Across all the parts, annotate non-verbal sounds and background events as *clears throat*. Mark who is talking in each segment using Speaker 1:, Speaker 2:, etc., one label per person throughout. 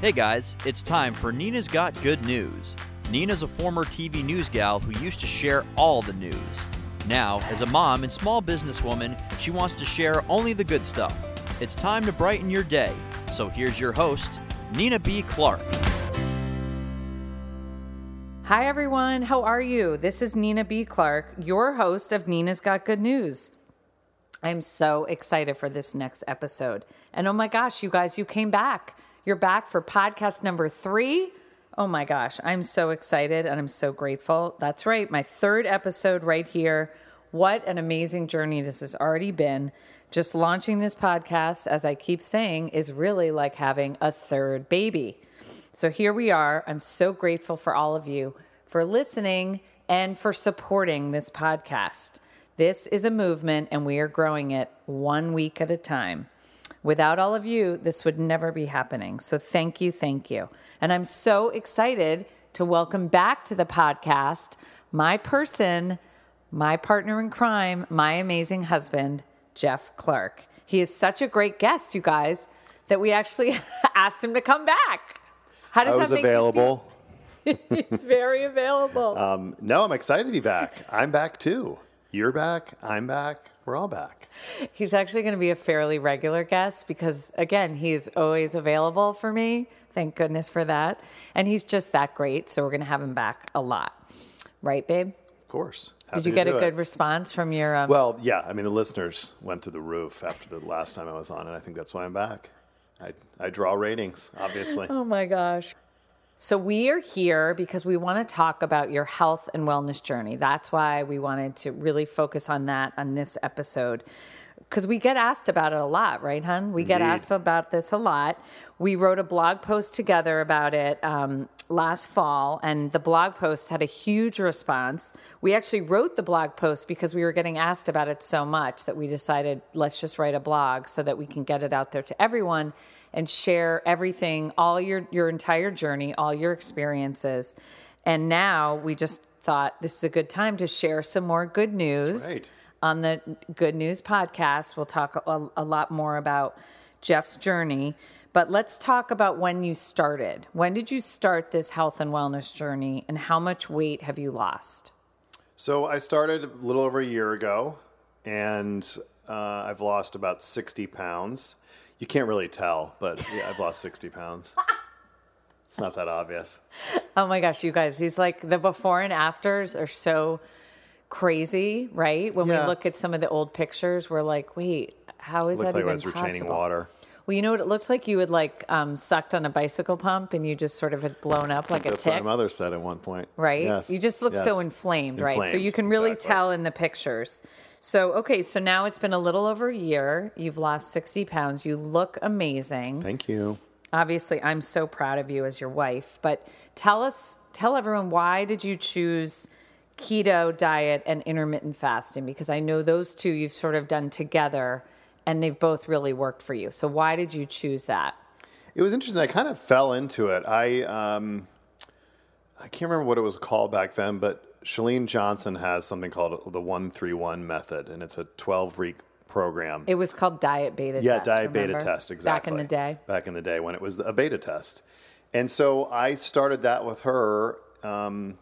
Speaker 1: Hey guys, it's time for Nina's Got Good News. Nina's a former TV news gal who used to share all the news. Now, as a mom and small businesswoman, she wants to share only the good stuff. It's time to brighten your day. So here's your host, Nina B. Clarke.
Speaker 2: Hi, everyone. How are you? This is Nina B. Clarke, your host of Nina's Got Good News. I'm so excited for this next episode. And oh my gosh, you guys, you came back. You're back for podcast number three. Oh my gosh, I'm so excited and I'm so grateful. That's right, my third episode right here. What an amazing journey this has already been. Just launching this podcast, as I keep saying, is really like having a third baby. So here we are. I'm so grateful for all of you for listening and for supporting this podcast. This is a movement and we are growing it one week at a time. Without all of you, this would never be happening. So thank you, thank you. And I'm so excited to welcome back to the podcast my person, my partner in crime, my amazing husband, Jeff Clarke. He is such a great guest, you guys, that we actually *laughs* asked him to come back. How does
Speaker 3: I was
Speaker 2: that make you
Speaker 3: available.
Speaker 2: feel? *laughs* He's very available.
Speaker 3: Um, no, I'm excited to be back. I'm back too. You're back. I'm back. We're all back.
Speaker 2: He's actually going to be a fairly regular guest because, again, he's always available for me. Thank goodness for that. And he's just that great. So we're going to have him back a lot. Right, babe?
Speaker 3: Of course.
Speaker 2: Did you get a
Speaker 3: do it.
Speaker 2: good response from your. Um,
Speaker 3: Well, yeah. I mean, the listeners went through the roof after the last time I was on, and I think that's why I'm back. I, I draw ratings, obviously. *laughs*
Speaker 2: oh my gosh. So we are here because we want to talk about your health and wellness journey. That's why we wanted to really focus on that on this episode. Because we get asked about it a lot, right, hun? We get asked about this a lot. We wrote a blog post together about it um, last fall, and the blog post had a huge response. We actually wrote the blog post because we were getting asked about it so much that we decided let's just write a blog so that we can get it out there to everyone and share everything, all your your entire journey, all your experiences. And now we just thought this is a good time to share some more good news
Speaker 3: right.
Speaker 2: on the Good News podcast. We'll talk a, a lot more about Jeff's journey, but let's talk about when you started. When did you start this health and wellness journey, and how much weight have you lost?
Speaker 3: So I started a little over a year ago, and uh, I've lost about 60 pounds. You can't really tell, but yeah, I've lost 60 pounds. It's not that obvious.
Speaker 2: Oh my gosh, you guys, he's like the before and afters are so crazy, right? When
Speaker 3: Yeah.
Speaker 2: we look at some of the old pictures, we're like, wait, how is
Speaker 3: Looked
Speaker 2: that
Speaker 3: like I
Speaker 2: even
Speaker 3: was retaining
Speaker 2: possible?
Speaker 3: water.
Speaker 2: Well, you know what it looks like? You would like um, sucked on a bicycle pump and you just sort of had blown up like
Speaker 3: That's
Speaker 2: a
Speaker 3: what my
Speaker 2: tick.
Speaker 3: mother said at one point.
Speaker 2: right?
Speaker 3: Yes.
Speaker 2: You just look so
Speaker 3: yes.
Speaker 2: inflamed, right? So you can really
Speaker 3: exactly.
Speaker 2: tell in the pictures. So, okay, so now it's been a little over a year. You've lost 60 pounds. You look amazing.
Speaker 3: Thank you.
Speaker 2: Obviously, I'm so proud of you as your wife, but tell us, tell everyone why did you choose keto diet and intermittent fasting? Because I know those two you've sort of done together and they've both really worked for you. So, why did you choose that?
Speaker 3: It was interesting. I kind of fell into it. I um, I can't remember what it was called back then, but Chalene Johnson has something called the one three one method, and it's a twelve week program.
Speaker 2: It was called diet beta
Speaker 3: yeah,
Speaker 2: test.
Speaker 3: diet beta test exactly.
Speaker 2: Back in the day.
Speaker 3: Back in the day when it was a beta test, and so I started that with her. Um,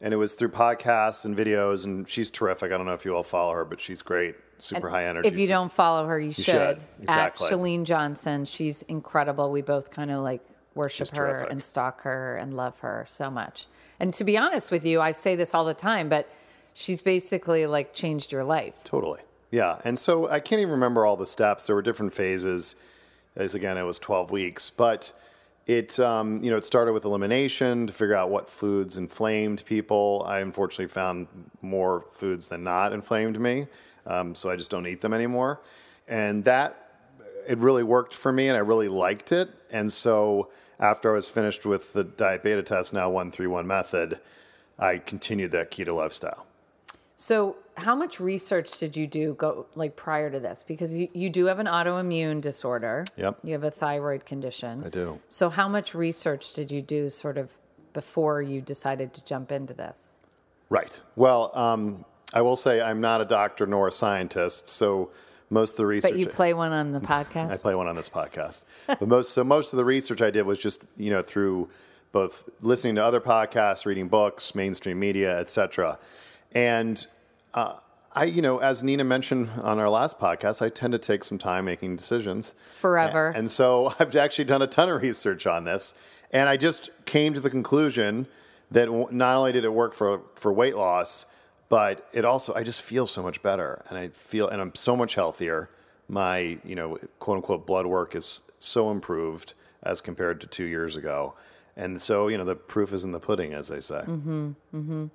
Speaker 3: and it was through podcasts and videos, and she's terrific. I don't know if you all follow her, but she's great, super high energy.
Speaker 2: If you don't follow her, you,
Speaker 3: should. Exactly.
Speaker 2: At Chalene Johnson, she's incredible. We both kind of like worship
Speaker 3: She's
Speaker 2: her
Speaker 3: terrific.
Speaker 2: and stalk her and love her so much. And to be honest with you, I say this all the time, but she's basically like changed your life.
Speaker 3: Totally. Yeah. And so I can't even remember all the steps. There were different phases. As again, it was 12 weeks, but it, um, you know, it started with elimination to figure out what foods inflamed people. I unfortunately found more foods than not inflamed me. Um, so I just don't eat them anymore. And that, it really worked for me and I really liked it. And so after I was finished with the diet beta test, now 131 method, I continued that keto lifestyle.
Speaker 2: So, how much research did you do go like prior to this? Because you, you do have an autoimmune disorder.
Speaker 3: Yep.
Speaker 2: You have a thyroid condition.
Speaker 3: I do.
Speaker 2: So, how much research did you do sort of before you decided to jump into this?
Speaker 3: Right. Well, um, I will say I'm not a doctor nor a scientist. So most of the research.
Speaker 2: But you play one on the *laughs* podcast.
Speaker 3: I play one on this podcast. but most so most of the research I did was just you know through both listening to other podcasts, reading books, mainstream media, etc. And uh, I, you know, as Nina mentioned on our last podcast, I tend to take some time making decisions
Speaker 2: Forever.
Speaker 3: And so *laughs* I've actually done a ton of research on this, and I just came to the conclusion that not only did it work for for weight loss, but it also I just feel so much better, and I feel and I'm so much healthier. My you know quote unquote blood work is so improved as compared to two years ago, and so you know the proof is in the pudding, as they say. Mm-hmm, mm-hmm.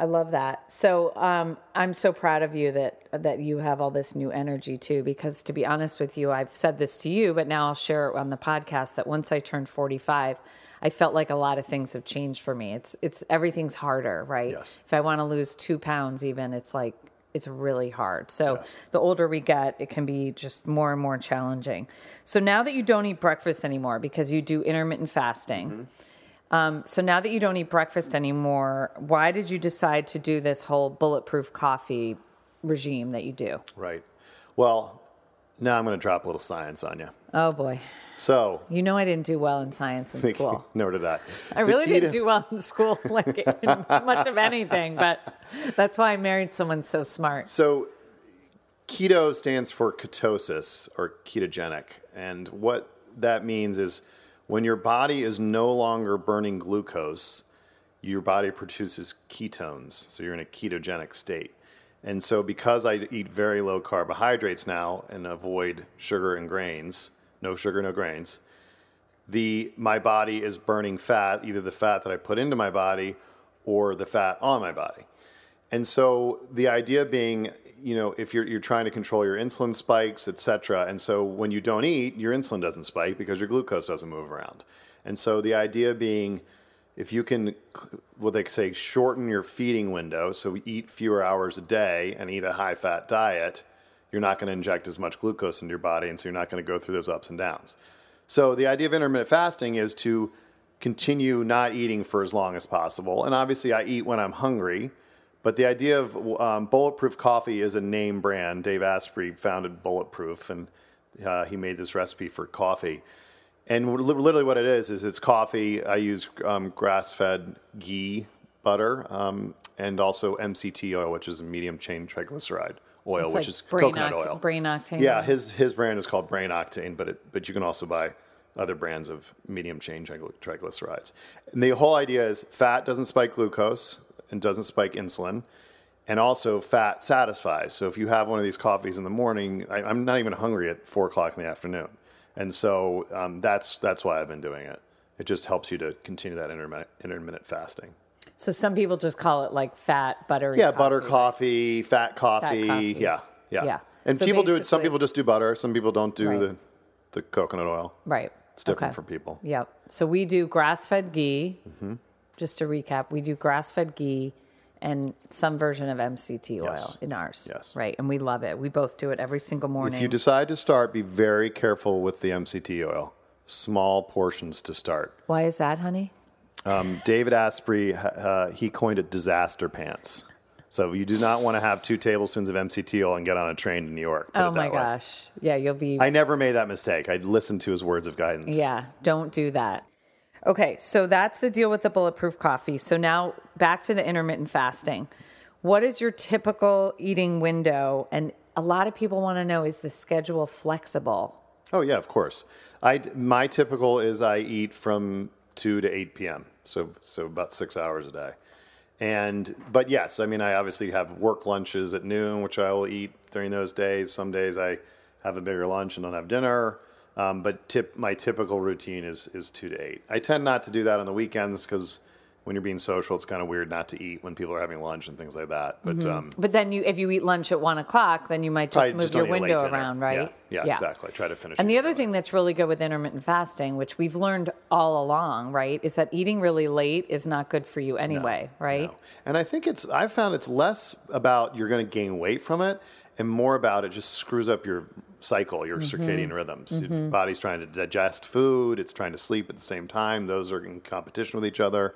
Speaker 2: I love that. So um, I'm so proud of you that that you have all this new energy too. Because to be honest with you, I've said this to you, but now I'll share it on the podcast. That once I turned 45, I felt like a lot of things have changed for me. It's it's everything's harder, right?
Speaker 3: Yes.
Speaker 2: If I want to lose two pounds, even it's like it's really hard. So
Speaker 3: Yes.
Speaker 2: the older we get, it can be just more and more challenging. So now that you don't eat breakfast anymore because you do intermittent fasting. Um, so now that you don't eat breakfast anymore, why did you decide to do this whole bulletproof coffee regime that you do?
Speaker 3: Right. Well, now I'm going to drop a little science on you.
Speaker 2: Oh boy.
Speaker 3: So
Speaker 2: You know I didn't do well in science in *laughs* school.
Speaker 3: nor did I.
Speaker 2: I really didn't
Speaker 3: to-
Speaker 2: do well in school, *laughs* like in much of anything, but that's why I married someone so smart.
Speaker 3: So, keto stands for ketosis or ketogenic. And what that means is when your body is no longer burning glucose, your body produces ketones. So, you're in a ketogenic state. And so, because I eat very low carbohydrates now and avoid sugar and grains, no sugar, no grains, the my body is burning fat, either the fat that I put into my body or the fat on my body. And so the idea being, you know, if you're you're trying to control your insulin spikes, et cetera, and so when you don't eat, your insulin doesn't spike because your glucose doesn't move around. And so the idea being, if you can, what they say, shorten your feeding window, so we eat fewer hours a day and eat a high fat diet, you're not going to inject as much glucose into your body, and so you're not going to go through those ups and downs. So the idea of intermittent fasting is to continue not eating for as long as possible. And obviously, I eat when I'm hungry. But the idea of um, Bulletproof Coffee is a name brand. Dave Asprey founded Bulletproof, and uh, he made this recipe for coffee. And literally, what it is is it's coffee. I use um, grass-fed ghee butter um, and also MCT oil, which is a medium chain triglyceride oil,
Speaker 2: It's
Speaker 3: which
Speaker 2: like
Speaker 3: is
Speaker 2: brain
Speaker 3: coconut
Speaker 2: oct-
Speaker 3: oil.
Speaker 2: brain octane
Speaker 3: Yeah, his his brand is called Brain Octane, but it, but you can also buy other brands of medium chain triglycerides. And the whole idea is fat doesn't spike glucose and doesn't spike insulin, and also fat satisfies. So if you have one of these coffees in the morning, I, I'm not even hungry at four o'clock in the afternoon, and so um, that's that's why I've been doing it. It just helps you to continue that intermittent intermittent fasting.
Speaker 2: So some people just call it like fat buttery.
Speaker 3: Yeah,
Speaker 2: coffee,
Speaker 3: butter
Speaker 2: right?
Speaker 3: coffee, fat coffee.
Speaker 2: coffee.
Speaker 3: Yeah, yeah.
Speaker 2: Yeah.
Speaker 3: And
Speaker 2: So
Speaker 3: people do it. Some people just do butter. Some people don't do
Speaker 2: Right.
Speaker 3: the the coconut oil.
Speaker 2: Right.
Speaker 3: It's different
Speaker 2: Okay.
Speaker 3: for people.
Speaker 2: Yep. So we do grass fed ghee.
Speaker 3: Mm-hmm.
Speaker 2: Just to recap, we do grass fed ghee and some version of MCT oil
Speaker 3: Yes.
Speaker 2: in ours.
Speaker 3: Yes.
Speaker 2: Right. And we love it. We both do it every single morning.
Speaker 3: If you decide to start, be very careful with the MCT oil. Small portions to start.
Speaker 2: Why is that, honey?
Speaker 3: Um, David Asprey, uh, he coined it disaster pants. So you do not want to have two tablespoons of MCT oil and get on a train to New York.
Speaker 2: Oh my
Speaker 3: way.
Speaker 2: gosh. Yeah, you'll be.
Speaker 3: I never made that mistake. I listened to his words of guidance.
Speaker 2: yeah, don't do that. Okay, so that's the deal with the bulletproof coffee. So now back to the intermittent fasting. What is your typical eating window? And a lot of people want to know is the schedule flexible?
Speaker 3: Oh yeah, of course. I my typical is I eat from two to eight p.m. So so about six hours a day. And but yes, I mean I obviously have work lunches at noon, which I will eat during those days. Some days I have a bigger lunch and don't have dinner. Um, but tip my typical routine is is two to eight. I tend not to do that on the weekends because when you're being social, it's kind of weird not to eat when people are having lunch and things like that. But um,
Speaker 2: But then you, if you eat lunch at one o'clock, then you might just
Speaker 3: I
Speaker 2: move
Speaker 3: just
Speaker 2: your
Speaker 3: don't eat a late
Speaker 2: window around, right?
Speaker 3: Yeah, yeah, exactly. I try to finish.
Speaker 2: And the other thing that's really good with intermittent fasting, which we've learned all along, right, is that eating really late is not good for you anyway, right?
Speaker 3: No. And I think it's I've found it's less about you're going to gain weight from it and more about it just screws up your cycle, your
Speaker 2: Mm-hmm.
Speaker 3: circadian rhythms. Your body's trying to digest food, it's trying to sleep at the same time. Those are in competition with each other.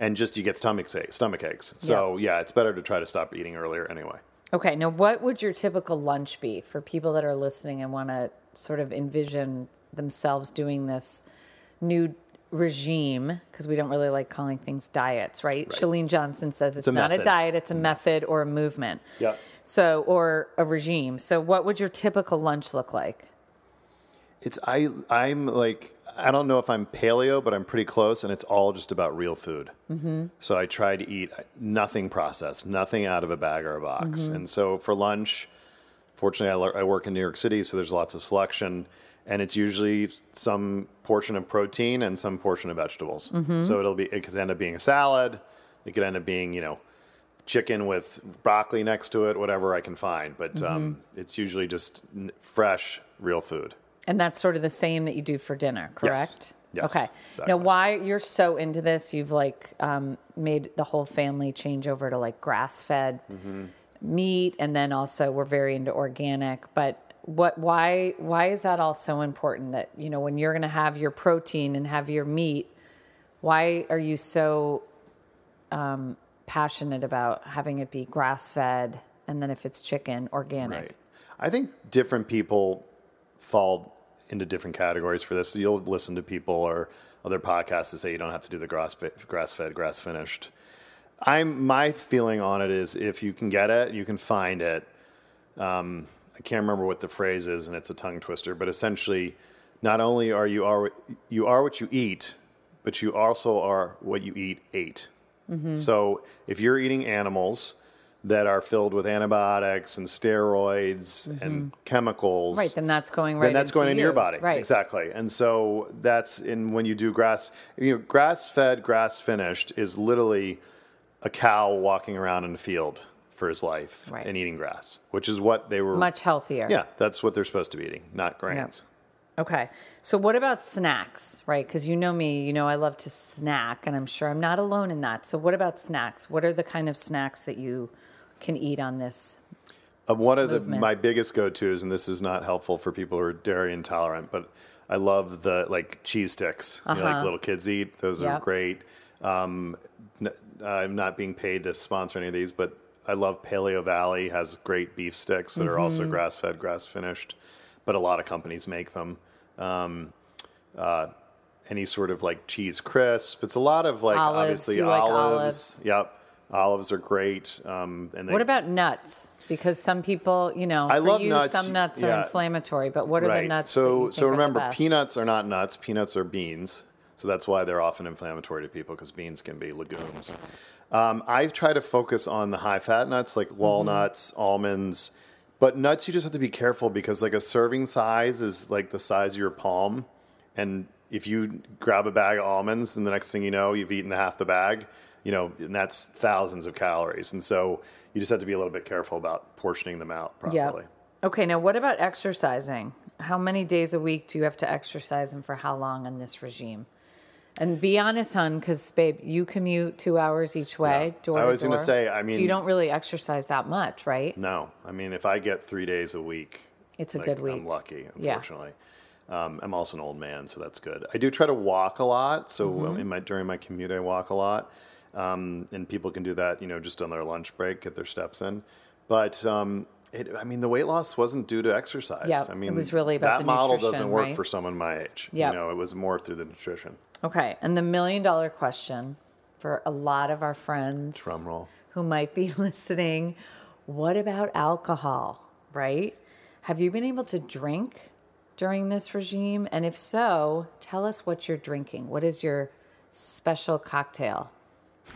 Speaker 3: And just you get stomach aches, stomach aches. So yeah, it's better to try to stop eating earlier anyway.
Speaker 2: Okay, now what would your typical lunch be for people that are listening and want to sort of envision themselves doing this new regime? Because we don't really like calling things diets, right? Chalene Johnson says it's,
Speaker 3: a
Speaker 2: not a diet, it's a mm-hmm. method or a movement.
Speaker 3: Yeah.
Speaker 2: So, or a regime. So, what would your typical lunch look like?
Speaker 3: It's I I'm like I don't know if I'm paleo, but I'm pretty close, and it's all just about real food. Mm-hmm. So I try to eat nothing processed, nothing out of a bag or a box. And so for lunch, fortunately, I, I work in New York City, so there's lots of selection, and it's usually some portion of protein and some portion of vegetables. So it'll be it could end up being a salad, it could end up being you know chicken with broccoli next to it, whatever I can find. But um, it's usually just n- fresh, real food.
Speaker 2: And that's sort of the same that you do for dinner, correct?
Speaker 3: Yes,
Speaker 2: Okay.
Speaker 3: exactly.
Speaker 2: Now, why you're so into this? You've like um, made the whole family change over to like grass fed
Speaker 3: Mm-hmm.
Speaker 2: meat, and then also we're very into organic. But what? Why? Why is that all so important? That you know, when you're going to have your protein and have your meat, why are you so um, passionate about having it be grass fed, and then if it's chicken, organic?
Speaker 3: Right. I think different people fall into different categories for this. You'll listen to people or other podcasts that say you don't have to do the grass grass fed, grass finished. I'm my feeling on it is if you can get it, you can find it. Um, I can't remember what the phrase is, and it's a tongue twister. But essentially, not only are you are you are what you eat, but you also are what you eat ate. So if you're eating animals that are filled with antibiotics and steroids and mm-hmm. chemicals,
Speaker 2: Right, then that's going right.
Speaker 3: then that's
Speaker 2: into
Speaker 3: going into your body.
Speaker 2: Right.
Speaker 3: Exactly. And so that's in when you do grass, you know, grass fed, grass finished is literally a cow walking around in a field for his life
Speaker 2: Right.
Speaker 3: and eating grass, which is what they were.
Speaker 2: Much healthier.
Speaker 3: Yeah, that's what they're supposed to be eating, not grains.
Speaker 2: Okay. So what about snacks, right? Because you know me, you know I love to snack, and I'm sure I'm not alone in that. So what about snacks? What are the kind of snacks that you can eat on this?
Speaker 3: Uh, one of the, my biggest go-tos, and this is not helpful for people who are dairy intolerant, but I love the like cheese sticks, you know, like little kids eat. Those are
Speaker 2: Uh-huh.
Speaker 3: Great. Um, n- I'm not being paid to sponsor any of these, but I love Paleo Valley has great beef sticks that are also
Speaker 2: Mm-hmm.
Speaker 3: grass-fed, grass-finished, but a lot of companies make them. Um, uh, any sort of like cheese crisp. It's a lot of like
Speaker 2: Olives.
Speaker 3: obviously
Speaker 2: You like
Speaker 3: olives.
Speaker 2: olives.
Speaker 3: Yep, olives are great. Um, and they,
Speaker 2: What about nuts? Because some people, you know,
Speaker 3: I love
Speaker 2: you,
Speaker 3: nuts.
Speaker 2: some nuts are inflammatory. But what are the nuts? that
Speaker 3: So so remember, peanuts are not nuts. Peanuts are beans. So that's why they're often inflammatory to people because beans can be legumes. Um, I try to focus on the high fat nuts like
Speaker 2: Mm-hmm.
Speaker 3: walnuts, almonds, but nuts you just have to be careful because like a serving size is like the size of your palm, and if you grab a bag of almonds and the next thing you know you've eaten half the bag, you know, and that's thousands of calories, and so you just have to be a little bit careful about portioning them out
Speaker 2: Yeah.
Speaker 3: properly.
Speaker 2: Okay. Now, what about exercising? How many days a week do you have to exercise, and for how long on this regime? And be honest, hun, because babe, you commute two hours each way.
Speaker 3: Yeah.
Speaker 2: Door
Speaker 3: I was gonna say, I
Speaker 2: so
Speaker 3: mean-
Speaker 2: you don't really exercise that much, right?
Speaker 3: No, I mean, if I get three days a week,
Speaker 2: It's a
Speaker 3: like,
Speaker 2: good week.
Speaker 3: I'm lucky,
Speaker 2: Yeah.
Speaker 3: unfortunately. Um, I'm also an old man, so that's good. I do try to walk a lot. So
Speaker 2: Mm-hmm.
Speaker 3: in my during my commute, I walk a lot, um, and people can do that, you know, just on their lunch break, get their steps in. But um, it, I mean, the weight loss wasn't due to exercise.
Speaker 2: Yeah,
Speaker 3: I mean, it
Speaker 2: was really about
Speaker 3: that
Speaker 2: the
Speaker 3: model doesn't work
Speaker 2: right?
Speaker 3: for someone my age.
Speaker 2: Yep.
Speaker 3: You know, it was more through the nutrition.
Speaker 2: Okay. And the million dollar question for a lot of our friends
Speaker 3: Drum roll.
Speaker 2: who might be *laughs* listening what about alcohol, right? Have you been able to drink during this regime? And if so, tell us what you're drinking. What is your special cocktail?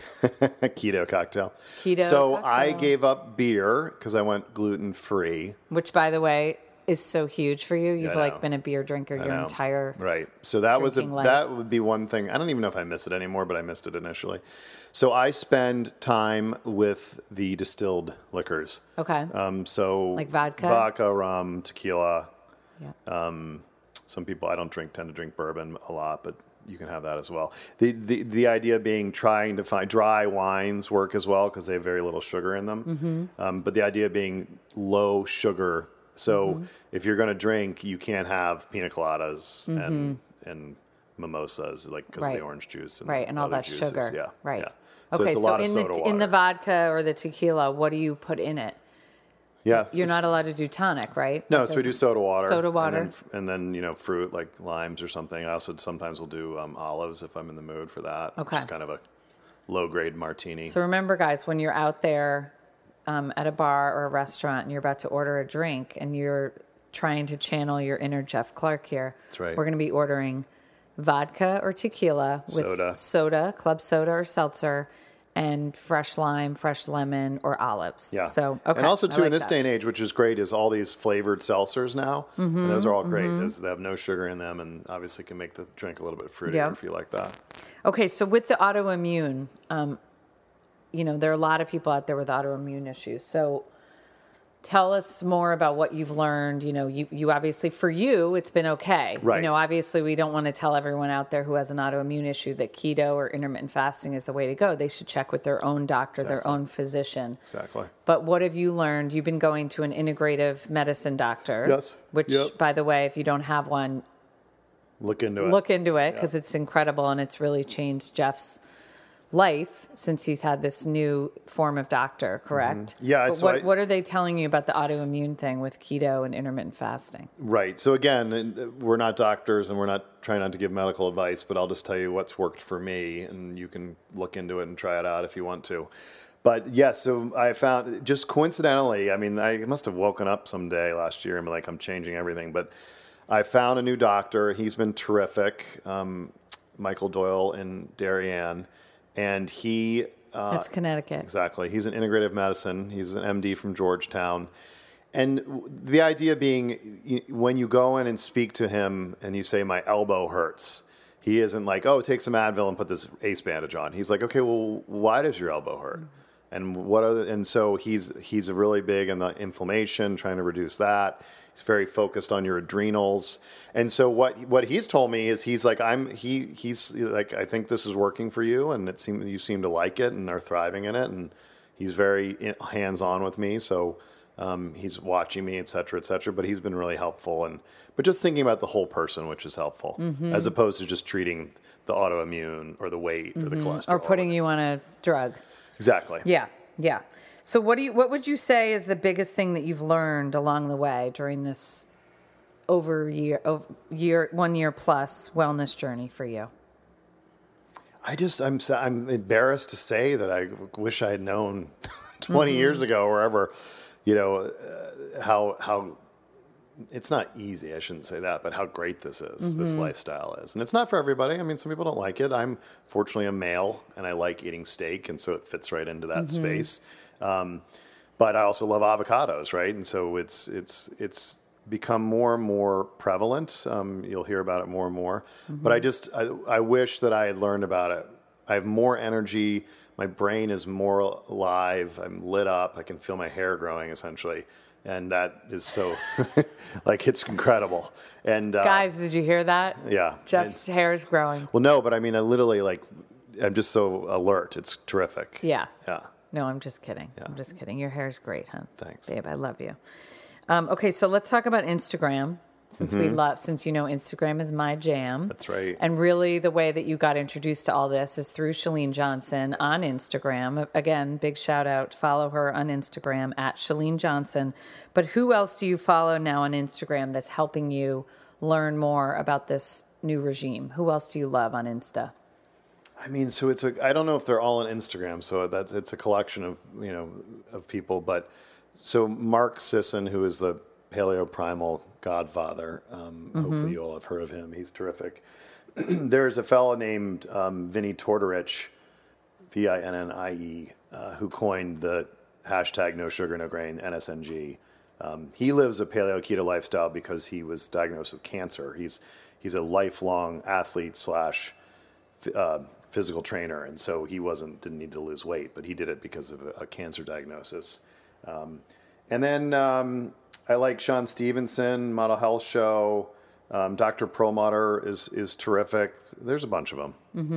Speaker 2: *laughs*
Speaker 3: Keto cocktail.
Speaker 2: Keto
Speaker 3: So I gave up beer because I went gluten free.
Speaker 2: Which, by the way, is so huge for you. You've like been a beer drinker
Speaker 3: I
Speaker 2: your
Speaker 3: know.
Speaker 2: entire
Speaker 3: right. So that was a
Speaker 2: life.
Speaker 3: that would be one thing. I don't even know if I miss it anymore, but I missed it initially. So I spend time with the distilled liquors.
Speaker 2: Okay.
Speaker 3: Um, so
Speaker 2: Like vodka?
Speaker 3: vodka, rum, tequila.
Speaker 2: yeah.
Speaker 3: Some people I don't drink tend to drink bourbon a lot, but you can have that as well. The the the idea being trying to find dry wines work as well because they have very little sugar in them.
Speaker 2: Mm-hmm.
Speaker 3: Um, but the idea being low sugar. So
Speaker 2: Mm-hmm.
Speaker 3: if you're going to drink, you can't have pina coladas and and mimosas like because of
Speaker 2: Mm-hmm.
Speaker 3: The orange juice and
Speaker 2: right. And all that
Speaker 3: juices.
Speaker 2: sugar.
Speaker 3: Yeah.
Speaker 2: Right.
Speaker 3: Yeah. So
Speaker 2: okay.
Speaker 3: it's a
Speaker 2: so
Speaker 3: lot
Speaker 2: in
Speaker 3: of soda
Speaker 2: the
Speaker 3: water.
Speaker 2: in the vodka or the tequila, what do you put in it?
Speaker 3: Yeah.
Speaker 2: You're not allowed to do tonic, right?
Speaker 3: No, so we do soda water.
Speaker 2: Soda
Speaker 3: and
Speaker 2: water.
Speaker 3: then, and then, you know fruit like limes or something. I also sometimes will do um, olives if I'm in the mood for that.
Speaker 2: Okay.
Speaker 3: Which kind of a low grade martini.
Speaker 2: So remember, guys, when you're out there um, at a bar or a restaurant and you're about to order a drink and you're trying to channel your inner Jeff Clarke here,
Speaker 3: That's right.
Speaker 2: we're going to be ordering vodka or tequila with
Speaker 3: Soda.
Speaker 2: soda, club soda or seltzer, and fresh lime, fresh lemon, or olives.
Speaker 3: Yeah.
Speaker 2: So okay.
Speaker 3: And also too
Speaker 2: like
Speaker 3: in this
Speaker 2: that.
Speaker 3: day and age, which is great, is all these flavored seltzers now.
Speaker 2: Mm-hmm,
Speaker 3: And those are all great. Those- They have no sugar in them, and obviously can make the drink a little bit fruitier
Speaker 2: Yeah.
Speaker 3: if you like that.
Speaker 2: Okay, so with the autoimmune, um, you know, there are a lot of people out there with autoimmune issues. So tell us more about what you've learned. You know, you, you obviously, for you, it's been okay.
Speaker 3: right.
Speaker 2: You know, obviously, we don't want to tell everyone out there who has an autoimmune issue that keto or intermittent fasting is the way to go. They should check with their own doctor, their own physician.
Speaker 3: Exactly.
Speaker 2: But what have you learned? You've been going to an integrative medicine doctor.
Speaker 3: Yes.
Speaker 2: Which,
Speaker 3: Yep.
Speaker 2: by the way, if you don't have one,
Speaker 3: Look into it.
Speaker 2: look into it because
Speaker 3: Yeah.
Speaker 2: it's incredible and it's really changed Jeff's life since he's had this new form of doctor, correct?
Speaker 3: Mm-hmm. Yeah,
Speaker 2: But
Speaker 3: so
Speaker 2: what,
Speaker 3: I-
Speaker 2: what are they telling you about the autoimmune thing with keto and intermittent fasting?
Speaker 3: Right. So again, uh, we're not doctors and we're not trying not to give medical advice, but I'll just tell you what's worked for me, and you can look into it and try it out if you want to. But yes, so I found just coincidentally, I mean, I must have woken up someday last year and been like, I'm changing everything. But I found a new doctor. He's been terrific, um, Michael Doyle in Darien, and he uh,
Speaker 2: That's Connecticut.
Speaker 3: Exactly. He's an integrative medicine. He's an MD from Georgetown. And the idea being, when you go in and speak to him and you say, My elbow hurts, he isn't like, Oh, take some Advil and put this ace bandage on. He's like, Okay, well, why does your elbow hurt? And what other, and so he's he's really big on the inflammation, trying to reduce that. He's very focused on your adrenals. And so what what he's told me is he's like I'm he he's like I think this is working for you and it seems you seem to like it and are thriving in it and he's very hands on with me so um, he's watching me et cetera et cetera but he's been really helpful and but just thinking about the whole person which is helpful
Speaker 2: Mm-hmm.
Speaker 3: as opposed to just treating the autoimmune or the weight or the cholesterol
Speaker 2: Mm-hmm. Or putting you on a drug.
Speaker 3: exactly
Speaker 2: Yeah, yeah. So what do you what would you say is the biggest thing that you've learned along the way during this over year over year one year plus wellness journey for you?
Speaker 3: I just I'm I'm embarrassed to say that I wish I had known *laughs* 20 years mm-hmm. ago or ever, you know, uh, how how it's not easy. I shouldn't say that, but how great this is. This mm-hmm. lifestyle is, and it's not for everybody. I mean, some people don't like it. I'm fortunately a male, and I like eating steak, and so it fits right into that mm-hmm. space. Um, but I also love avocados, right? And so it's it's it's become more and more prevalent. Um, you'll hear about it more and more. But I just I, I wish that I had learned about it. I have more energy. My brain is more alive. I'm lit up. I can feel my hair growing essentially, and that is so *laughs* like it's incredible. And uh,
Speaker 2: Guys, did you hear that?
Speaker 3: yeah,
Speaker 2: Jeff's hair is growing.
Speaker 3: well, no, but I mean, I literally like I'm just so alert. It's terrific.
Speaker 2: Yeah.
Speaker 3: Yeah.
Speaker 2: No, I'm just kidding. I'm just kidding. Your hair's great, hon.
Speaker 3: Thanks.
Speaker 2: babe. I love you. Um, okay, so let's talk about Instagram. Since we love, since you know Instagram is my jam.
Speaker 3: Mm-hmm. That's right.
Speaker 2: And really, the way that you got introduced to all this is through Chalene Johnson on Instagram. Again, big shout out. Follow her on Instagram at Chalene Johnson. But who else do you follow now on Instagram that's helping you learn more about this new regime? Who else do you love on Insta?
Speaker 3: I mean, so it's a. I don't know if they're all on Instagram. So that's it's a collection of you know of people. But so Mark Sisson, who is the paleo primal godfather, um, hopefully you all have heard of him. He's terrific. *clears throat* There's a fellow named um, Vinnie Tortorich, V I N N I E, uh, who coined the hashtag No Sugar No Grain NSNG. Um, he lives a paleo keto lifestyle because he was diagnosed with cancer. He's he's a lifelong athlete slash uh, physical trainer, and so he wasn't didn't need to lose weight, but he did it because of a, a cancer diagnosis. Um, and then um, I like Shawn Stevenson, Model Health Show. Um, Dr. Perlmutter is is terrific. There's a bunch of them.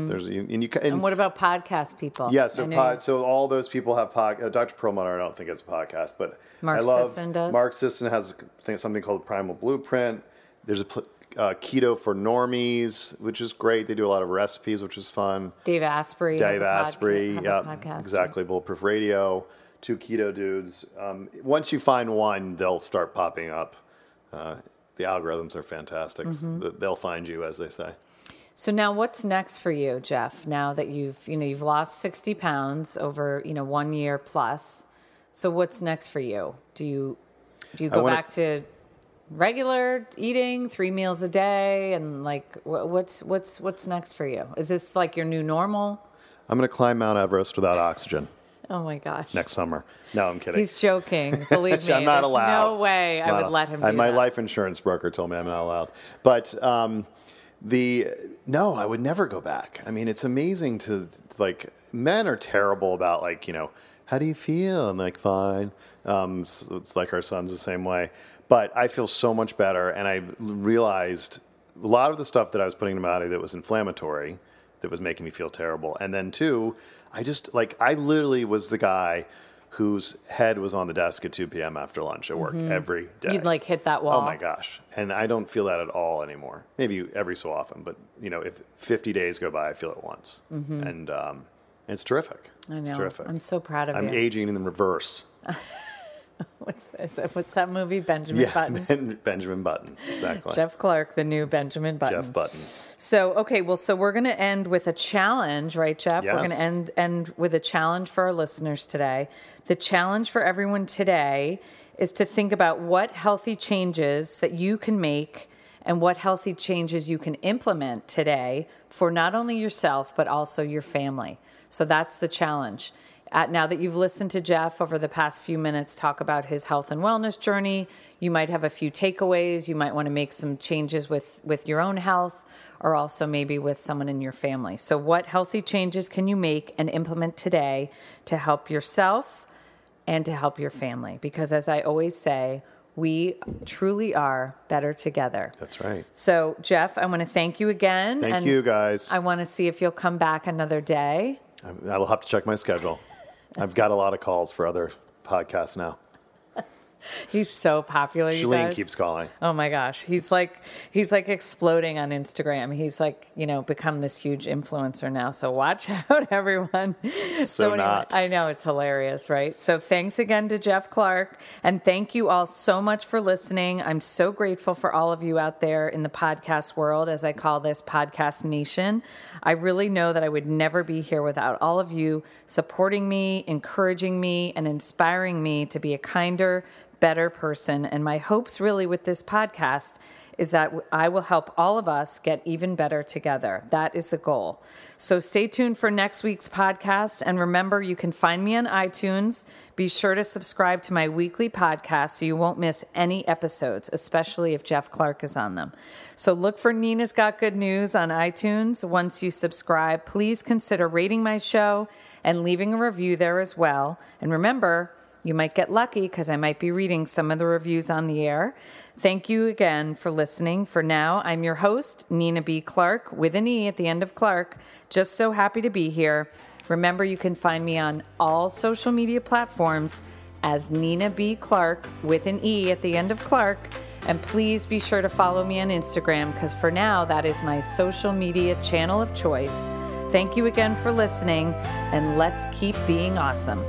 Speaker 3: There's and you ca-
Speaker 2: And what about podcast people?
Speaker 3: yeah, so pod, so all those people have pod, uh, Dr. Perlmutter. I don't think it's a podcast, but
Speaker 2: Mark
Speaker 3: I love
Speaker 2: Sisson does?
Speaker 3: Mark Sisson has thing- something called Primal Blueprint. There's a pl- uh, keto for normies, which is great. They do a lot of recipes, which is fun.
Speaker 2: Dave Asprey.
Speaker 3: Dave
Speaker 2: a podca-
Speaker 3: Asprey, yeah, exactly. Bulletproof Radio. two keto dudes. Um, once you find one, they'll start popping up. Uh, the algorithms are fantastic.
Speaker 2: Mm-hmm.
Speaker 3: They'll find you, as they say.
Speaker 2: So now what's next for you, Jeff? Now that you've, you know, you've lost 60 pounds over, you know, 1 year plus. So what's next for you? Do you do you go
Speaker 3: wanna-
Speaker 2: back to regular eating, 3 meals a day and like what's what's what's next for you? Is this like your new normal?
Speaker 3: I'm to climb Mount Everest without oxygen
Speaker 2: Oh my gosh.
Speaker 3: next summer. No, I'm kidding.
Speaker 2: He's joking. *laughs* Believe me.
Speaker 3: I'm not allowed.
Speaker 2: No way I would let him
Speaker 3: I- my
Speaker 2: that.
Speaker 3: life insurance broker told me I'm not allowed. But um, the no, I would never go back. I mean, it's amazing to like men are terrible about like you know how do you feel and like fine. Um, it's like our son's the same way. But I feel so much better, and I realized a lot of the stuff that I was putting in my body that was inflammatory that was making me feel terrible. And then two, I just like I literally was the guy whose head was on the desk at 2 p.m. after lunch at work every day.
Speaker 2: Mm-hmm. You'd like hit that wall.
Speaker 3: Oh my gosh. And I don't feel that at all anymore. Maybe every so often, but you know, if 50 days go by, I feel it once. And um, it's terrific.
Speaker 2: Mm-hmm. I
Speaker 3: It's
Speaker 2: know.
Speaker 3: terrific.
Speaker 2: I'm so proud of it.
Speaker 3: I'm
Speaker 2: you.
Speaker 3: aging in the reverse. *laughs* *laughs*
Speaker 2: What's, that, what's that movie? Benjamin
Speaker 3: Yeah,
Speaker 2: Button.
Speaker 3: Ben- Benjamin Button. Exactly.
Speaker 2: Jeff Clarke, the new Benjamin Button.
Speaker 3: Jeff Button.
Speaker 2: So, okay, well, so we're going to end with a challenge, right, Jeff? Yes. We're going to end end with a challenge for our listeners today. The challenge for everyone today is to think about what healthy changes that you can make and what healthy changes you can implement today for not only yourself but also your family. So that's the challenge. Uh, now that you've listened to Jeff over the past few minutes talk about his health and wellness journey, you might have a few takeaways. You might want to make some changes with, with your own health or also maybe with someone in your family. So, what healthy changes can you make and implement today to help yourself and to help your family? Because, as I always say, we truly are better together.
Speaker 3: That's right.
Speaker 2: So, Jeff, I want to thank you again.
Speaker 3: Thank
Speaker 2: and
Speaker 3: you, guys.
Speaker 2: I want to see if you'll come back another day.
Speaker 3: I- I'll have to check my schedule. I've got a lot of calls for other podcasts now. *laughs*
Speaker 2: He's so popular. Chalene
Speaker 3: keeps calling.
Speaker 2: Oh my gosh, he's like he's like exploding on Instagram. He's like you know become this huge influencer now. So watch *laughs* out, everyone.
Speaker 3: So not.
Speaker 2: I know it's hilarious, right? So thanks again to Jeff Clarke, and thank you all so much for listening. I'm so grateful for all of you out there in the podcast world, as I call this podcast nation. I really know that I would never be here without all of you supporting me, encouraging me, and inspiring me to be a kinder better person. And my hopes really with this podcast is that I will help all of us get even better together. That is the goal. So stay tuned for next week's podcast. And remember, you can find me on iTunes. Be sure to subscribe to my weekly podcast so you won't miss any episodes, especially if Jeff Clarke is on them. So look for Nina's Got Good News on iTunes. Once you subscribe, please consider rating my show and leaving a review there as well. And remember, you might get lucky because I might be reading some of the reviews on the air. Thank you again for listening. For now, I'm your host, Nina B. Clarke, with an E at the end of Clark. Just so happy to be here. Remember, you can find me on all social media platforms as Nina B. Clarke with an E at the end of Clark. And please be sure to follow me on Instagram because for now, that is my social media channel of choice. Thank you again for listening, and let's keep being awesome.